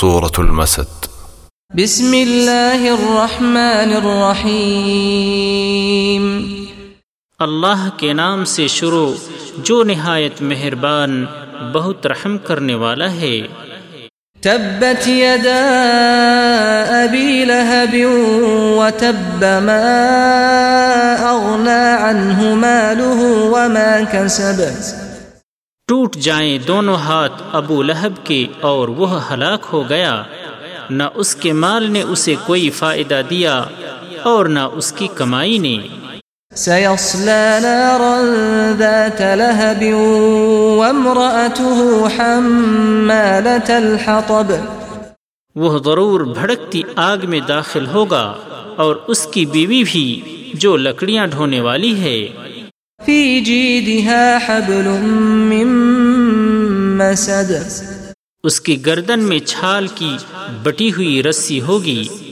سورة المسد. بسم اللہ الرحمن الرحیم. اللہ کے نام سے شروع جو نہایت مہربان بہت رحم کرنے والا ہے۔ تبت یدا ابی لہب وتب ما اغنا عنہ ماله وما کسب۔ ٹوٹ جائیں دونوں ہاتھ ابو لہب کے اور وہ ہلاک ہو گیا۔ نہ اس کے مال نے اسے کوئی فائدہ دیا اور نہ اس کی کمائی نے۔ سيصلى نارا ذات لهب وامرأته حمالة الحطب۔ وہ ضرور بھڑکتی آگ میں داخل ہوگا اور اس کی بیوی بھی جو لکڑیاں ڈھونے والی ہے۔ في جيدها حبل من مسد. اس کی گردن میں چھال کی بٹی ہوئی رسی ہوگی۔